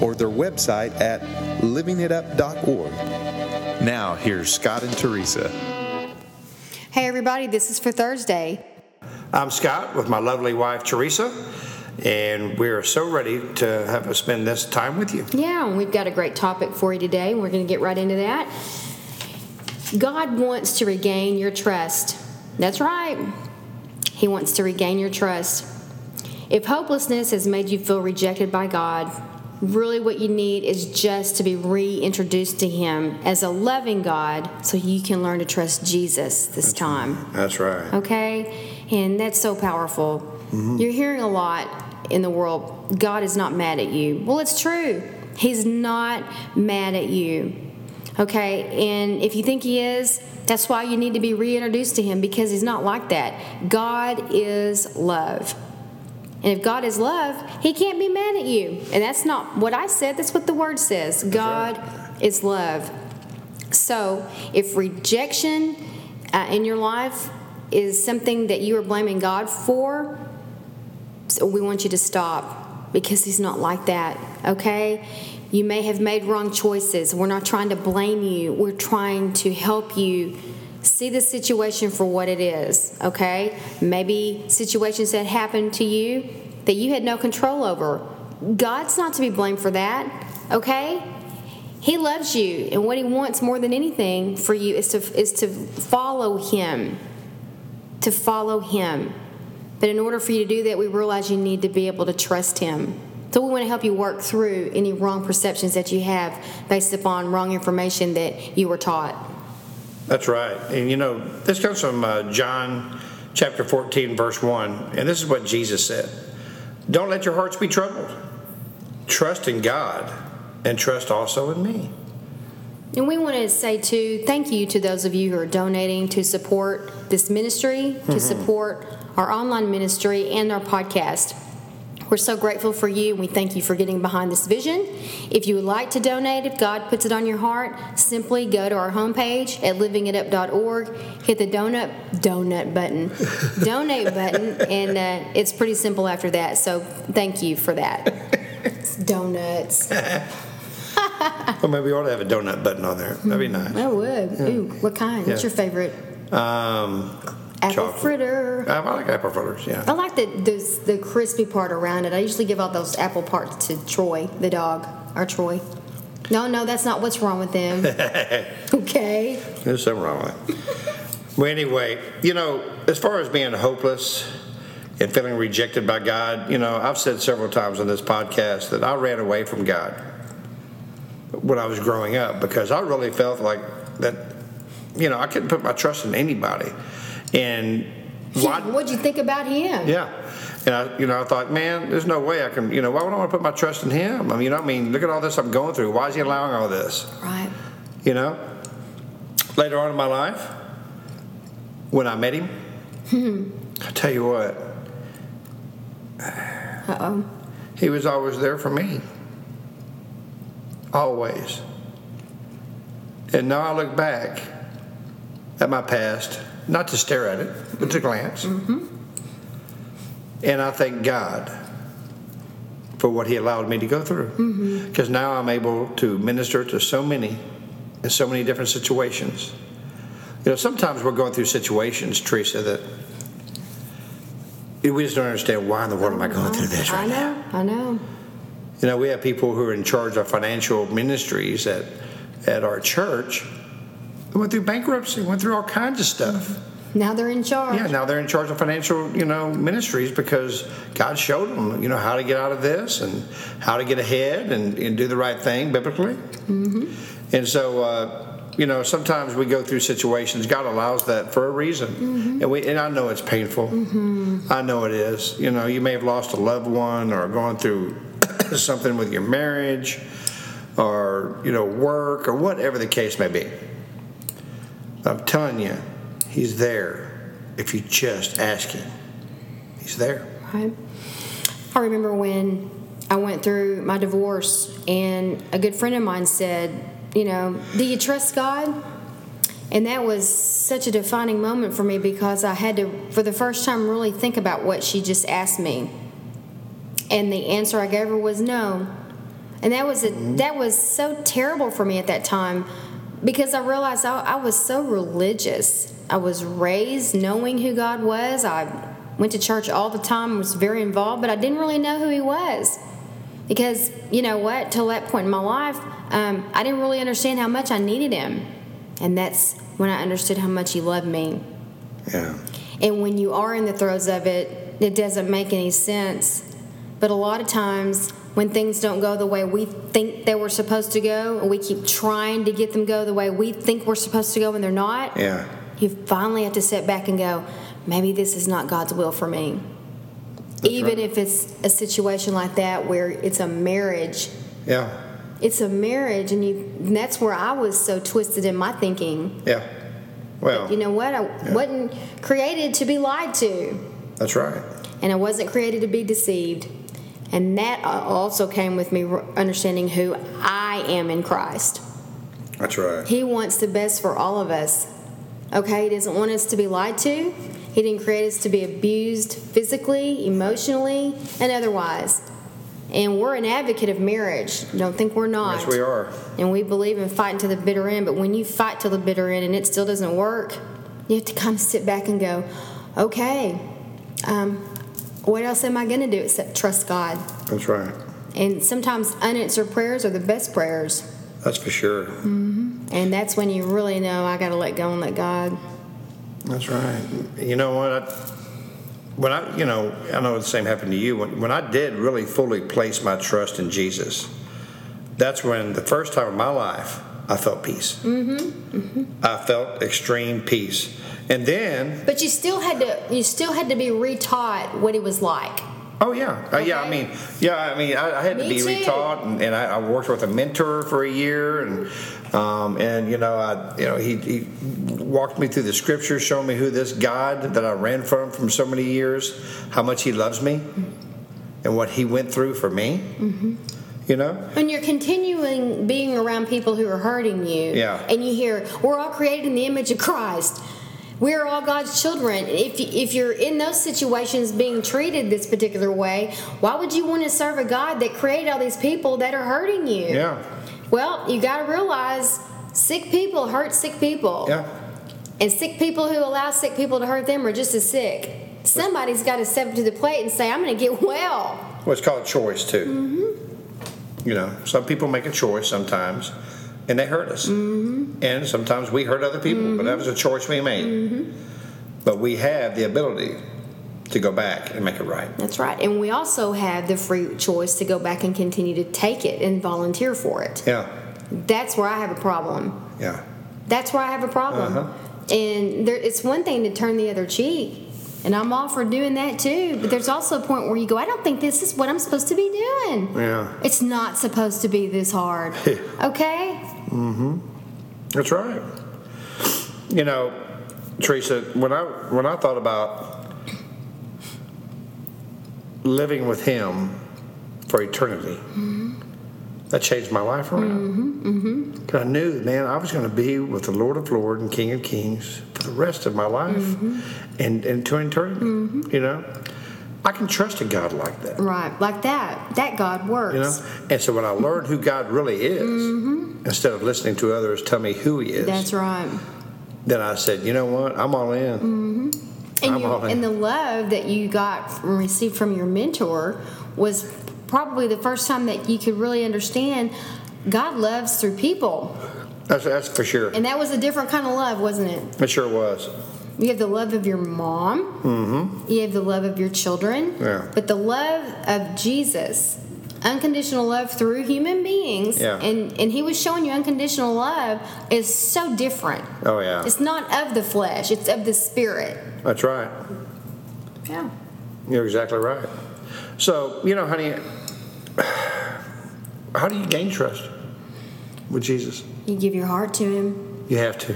or their website at livingitup.org. Now, here's Scott and Teresa. Hey, everybody, this is for Thursday. I'm Scott with my lovely wife, Teresa, and we're so ready to have us spend this time with you. Yeah, and we've got a great topic for you today. We're going to get right into that. God wants to regain your trust. That's right. He wants to regain your trust. If hopelessness has made you feel rejected by God, really what you need is just to be reintroduced to Him as a loving God so you can learn to trust Jesus this that's time. That's right. Okay? And that's so powerful. Mm-hmm. You're hearing a lot in the world God is not mad at you. Well, it's true. He's not mad at you. Okay? And if you think He is, that's why you need to be reintroduced to Him because He's not like that. God is love. And if God is love, He can't be mad at you. And that's not what I said, that's what the Word says. God right. is love. So if rejection uh, in your life is something that you are blaming God for, so we want you to stop because He's not like that, okay? You may have made wrong choices. We're not trying to blame you, we're trying to help you see the situation for what it is, okay? Maybe situations that happened to you that you had no control over. God's not to be blamed for that, okay? He loves you, and what he wants more than anything for you is to is to follow him. To follow him. But in order for you to do that, we realize you need to be able to trust him. So we want to help you work through any wrong perceptions that you have based upon wrong information that you were taught. That's right. And you know, this comes from uh, John chapter 14, verse 1. And this is what Jesus said Don't let your hearts be troubled. Trust in God and trust also in me. And we want to say, too, thank you to those of you who are donating to support this ministry, to mm-hmm. support our online ministry, and our podcast. We're so grateful for you, and we thank you for getting behind this vision. If you would like to donate, if God puts it on your heart, simply go to our homepage at livingitup.org, hit the donut donut button, donate button, and uh, it's pretty simple after that. So thank you for that. It's donuts. well, maybe we ought to have a donut button on there. That'd be nice. I would. Yeah. Ooh, what kind? Yeah. What's your favorite? Um, apple chocolate. fritter. I like apple fritters. Yeah. I like the, the the crispy part around it. I usually give all those apple parts to Troy, the dog, our Troy. No, no, that's not what's wrong with them. okay. There's something wrong with it. well, anyway, you know, as far as being hopeless and feeling rejected by God, you know, I've said several times on this podcast that I ran away from God when I was growing up because I really felt like that, you know, I couldn't put my trust in anybody. And why, what'd you think about him? Yeah. And I, you know, I thought, man, there's no way I can, you know, why would I want to put my trust in him? I mean, you know, I mean, look at all this I'm going through. Why is he allowing all this? Right. You know, later on in my life, when I met him, I tell you what. Uh oh. He was always there for me. Always. And now I look back at my past not to stare at it, but to glance. Mm-hmm. And I thank God for what He allowed me to go through. Because mm-hmm. now I'm able to minister to so many in so many different situations. You know, sometimes we're going through situations, Teresa, that we just don't understand why in the world am I going through this right I know, now. I know. You know, we have people who are in charge of financial ministries at at our church they went through bankruptcy, went through all kinds of stuff. Now they're in charge. Yeah, now they're in charge of financial, you know, ministries because God showed them, you know, how to get out of this and how to get ahead and, and do the right thing biblically. Mm-hmm. And so, uh, you know, sometimes we go through situations. God allows that for a reason, mm-hmm. and we and I know it's painful. Mm-hmm. I know it is. You know, you may have lost a loved one or gone through something with your marriage or you know work or whatever the case may be. I'm telling you, He's there if you just ask Him. He's there. Right. I remember when I went through my divorce, and a good friend of mine said, You know, do you trust God? And that was such a defining moment for me because I had to, for the first time, really think about what she just asked me. And the answer I gave her was no. And that was a, that was so terrible for me at that time because I realized I, I was so religious. I was raised knowing who God was. I went to church all the time, was very involved, but I didn't really know who He was. Because, you know what, till that point in my life, um, I didn't really understand how much I needed Him. And that's when I understood how much He loved me. Yeah. And when you are in the throes of it, it doesn't make any sense. But a lot of times, when things don't go the way we think they were supposed to go, and we keep trying to get them go the way we think we're supposed to go, and they're not, Yeah. You finally have to sit back and go, maybe this is not God's will for me. Even right. if it's a situation like that where it's a marriage, Yeah. it's a marriage, and you and that's where I was so twisted in my thinking. Yeah. Well, You know what? I wasn't created to be lied to, that's right. and I wasn't created to be deceived. And that uh, also came with me understanding who I am in Christ. That's right. He wants the best for all of us. Okay? He doesn't want us to be lied to. He didn't create us to be abused physically, emotionally, and otherwise. And we're an advocate of marriage. Don't think we're not. Yes, we are. And we believe in fighting to the bitter end. But when you fight till the bitter end and it still doesn't work, you have to kind of sit back and go, okay, um, what else am I going to do except trust God? That's right. And sometimes unanswered prayers are the best prayers. That's for sure. And that's when you really know I got to let go and let God. That's right. You know what? I, when I, you know, I know the same happened to you. When, when I did really fully place my trust in Jesus, that's when the first time in my life I felt peace. Mm-hmm. I felt extreme peace, and then, But you still had to you still had to be retaught what it was like. oh yeah, Uh, yeah. I mean, yeah. I mean, I, I had to be too. retaught, and, and I, I worked with a mentor for a year, and um, and you know, I, you know, he, he walked me through the scriptures, showing me who this God that I ran from from so many years, how much He loves me, and what He went through for me. Mm-hmm. You know, When you're continuing being around people who are hurting you, Yeah. and you hear, "We're all created in the image of Christ. We are all God's children." If if you're in those situations being treated this particular way, why would you want to serve a God that created all these people that are hurting you? yeah, Well, you got to realize sick people hurt sick people. yeah, And sick people who allow sick people to hurt them are just as sick. Somebody's got to step to the plate and say, I'm going to get well. well, it's called choice too. Mm-hmm. You know, some people make a choice sometimes, and they hurt us, mm-hmm. and sometimes we hurt other people, but that mm-hmm. was a choice we made. But we have the ability to go back and make it right. That's right. And we also have the free choice to go back and continue to take it and volunteer for it. Yeah, That's where I have a problem. yeah, That's where I have a problem. Uh-huh. And there, it's one thing to turn the other cheek. And I'm all for doing that too. But there's also a point where you go, I don't think this is what I'm supposed to be doing. yeah. It's not supposed to be this hard. Okay? Mm hmm. That's right. You know, Teresa, when I when I thought about living with Him for eternity, mm-hmm. that changed my life around. Because I knew, man, I was going to be with the Lord of Lords and King of Kings for the rest of my life, and and to eternity. You know, I can trust a God like that. Right. Like that. That God works. You know, and so when I learned who God really is, instead of listening to others tell me who He is, That's right. then I said, you know what? I'm all in. And, you, and the love that you got from, received from your mentor was probably the first time that you could really understand God loves through people. That's, that's for sure. And that was a different kind of love, wasn't it? It sure was. You have the love of your mom, mm-hmm. you have the love of your children, Yeah. but the love of Jesus, unconditional love through human beings, Yeah. and, and He was showing you unconditional love, is so different. Oh yeah, It's not of the flesh, it's of the spirit. that's right. Yeah. You're exactly right. So you know, honey, how do you gain trust? with Jesus. You give your heart to Him. You have to.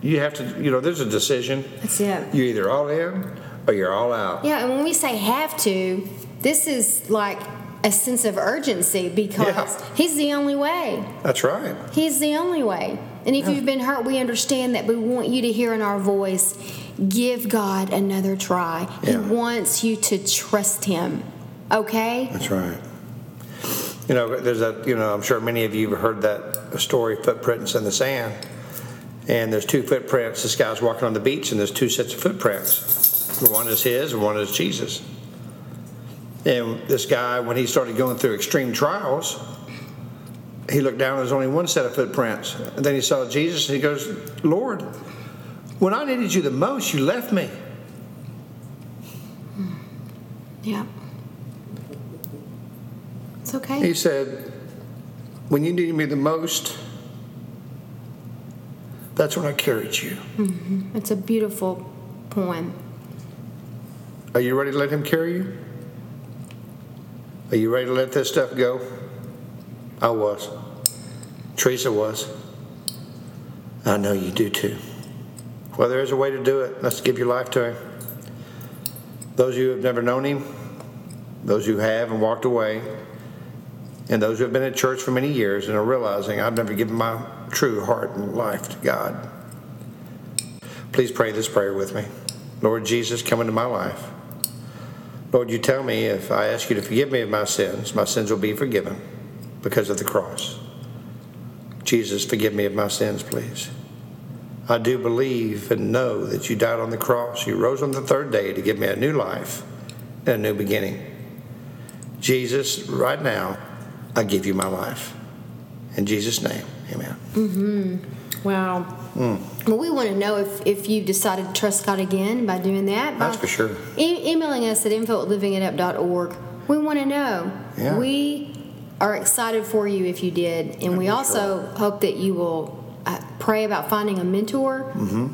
You have to, you know, there's a decision. That's it. You're either all in or you're all out. Yeah, and when we say have to, this is like a sense of urgency because Yeah. He's the only way. That's right. He's the only way. And if you've been hurt, we understand that. We want you to hear in our voice give God another try. He wants you to trust Him. Okay? That's right. You know, there's a, you know, I'm sure many of you have heard that story, footprints in the sand. And there's two footprints. This guy's walking on the beach, and there's two sets of footprints. One is his, and one is Jesus. And this guy, when he started going through extreme trials, he looked down, there's only one set of footprints. And then he saw Jesus, and he goes, Lord, when I needed you the most, you left me. Yeah. It's okay. He said, When you needed me the most, that's when I carried you. Mm-hmm. It's a beautiful poem. Are you ready to let him carry you? Are you ready to let this stuff go? I was. Teresa was. I know you do too. Well, there is a way to do it. Let's give your life to him. Those of you who have never known him, those who have and walked away, and those who have been in church for many years and are realizing I've never given my true heart and life to God. Please pray this prayer with me. Lord Jesus, come into my life. Lord, you tell me if I ask you to forgive me of my sins, my sins will be forgiven because of the cross. Jesus, forgive me of my sins, please. I do believe and know that you died on the cross. You rose on the third day to give me a new life and a new beginning. Jesus, right now, I give you my life. In Jesus' name, amen. Mm-hmm. Wow. Hmm. Well, we want to know if, if you've decided to trust God again by doing that. That's for sure. E- emailing us at info at livingitup.org. We want to know. Yeah. We are excited for you if you did. And we also hope that you will uh, pray about finding a mentor Mm-hmm.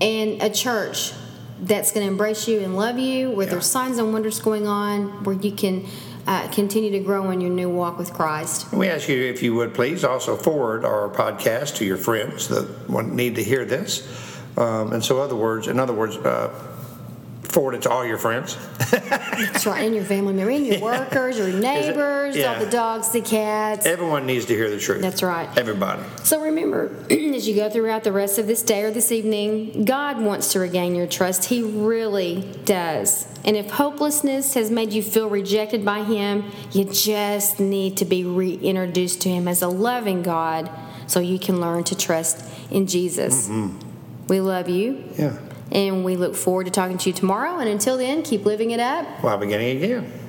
and a church that's going to embrace you and love you, where Yeah. there's signs and wonders going on, where you can uh, continue to grow in your new walk with Christ. We ask you if you would please also forward our podcast to your friends that need to hear this. Um, and so, other words, in other words, uh, forward it to all your friends. That's right, and your family member, and your workers, your neighbors, Yeah. all the dogs, the cats. Everyone needs to hear the truth. That's right. Everybody. So remember, as you go throughout the rest of this day or this evening, God wants to regain your trust. He really does. And if hopelessness has made you feel rejected by Him, you just need to be reintroduced to Him as a loving God so you can learn to trust in Jesus. Mm-hmm. We love you, Yeah. And we look forward to talking to you tomorrow. And until then, keep living it up. While beginning again.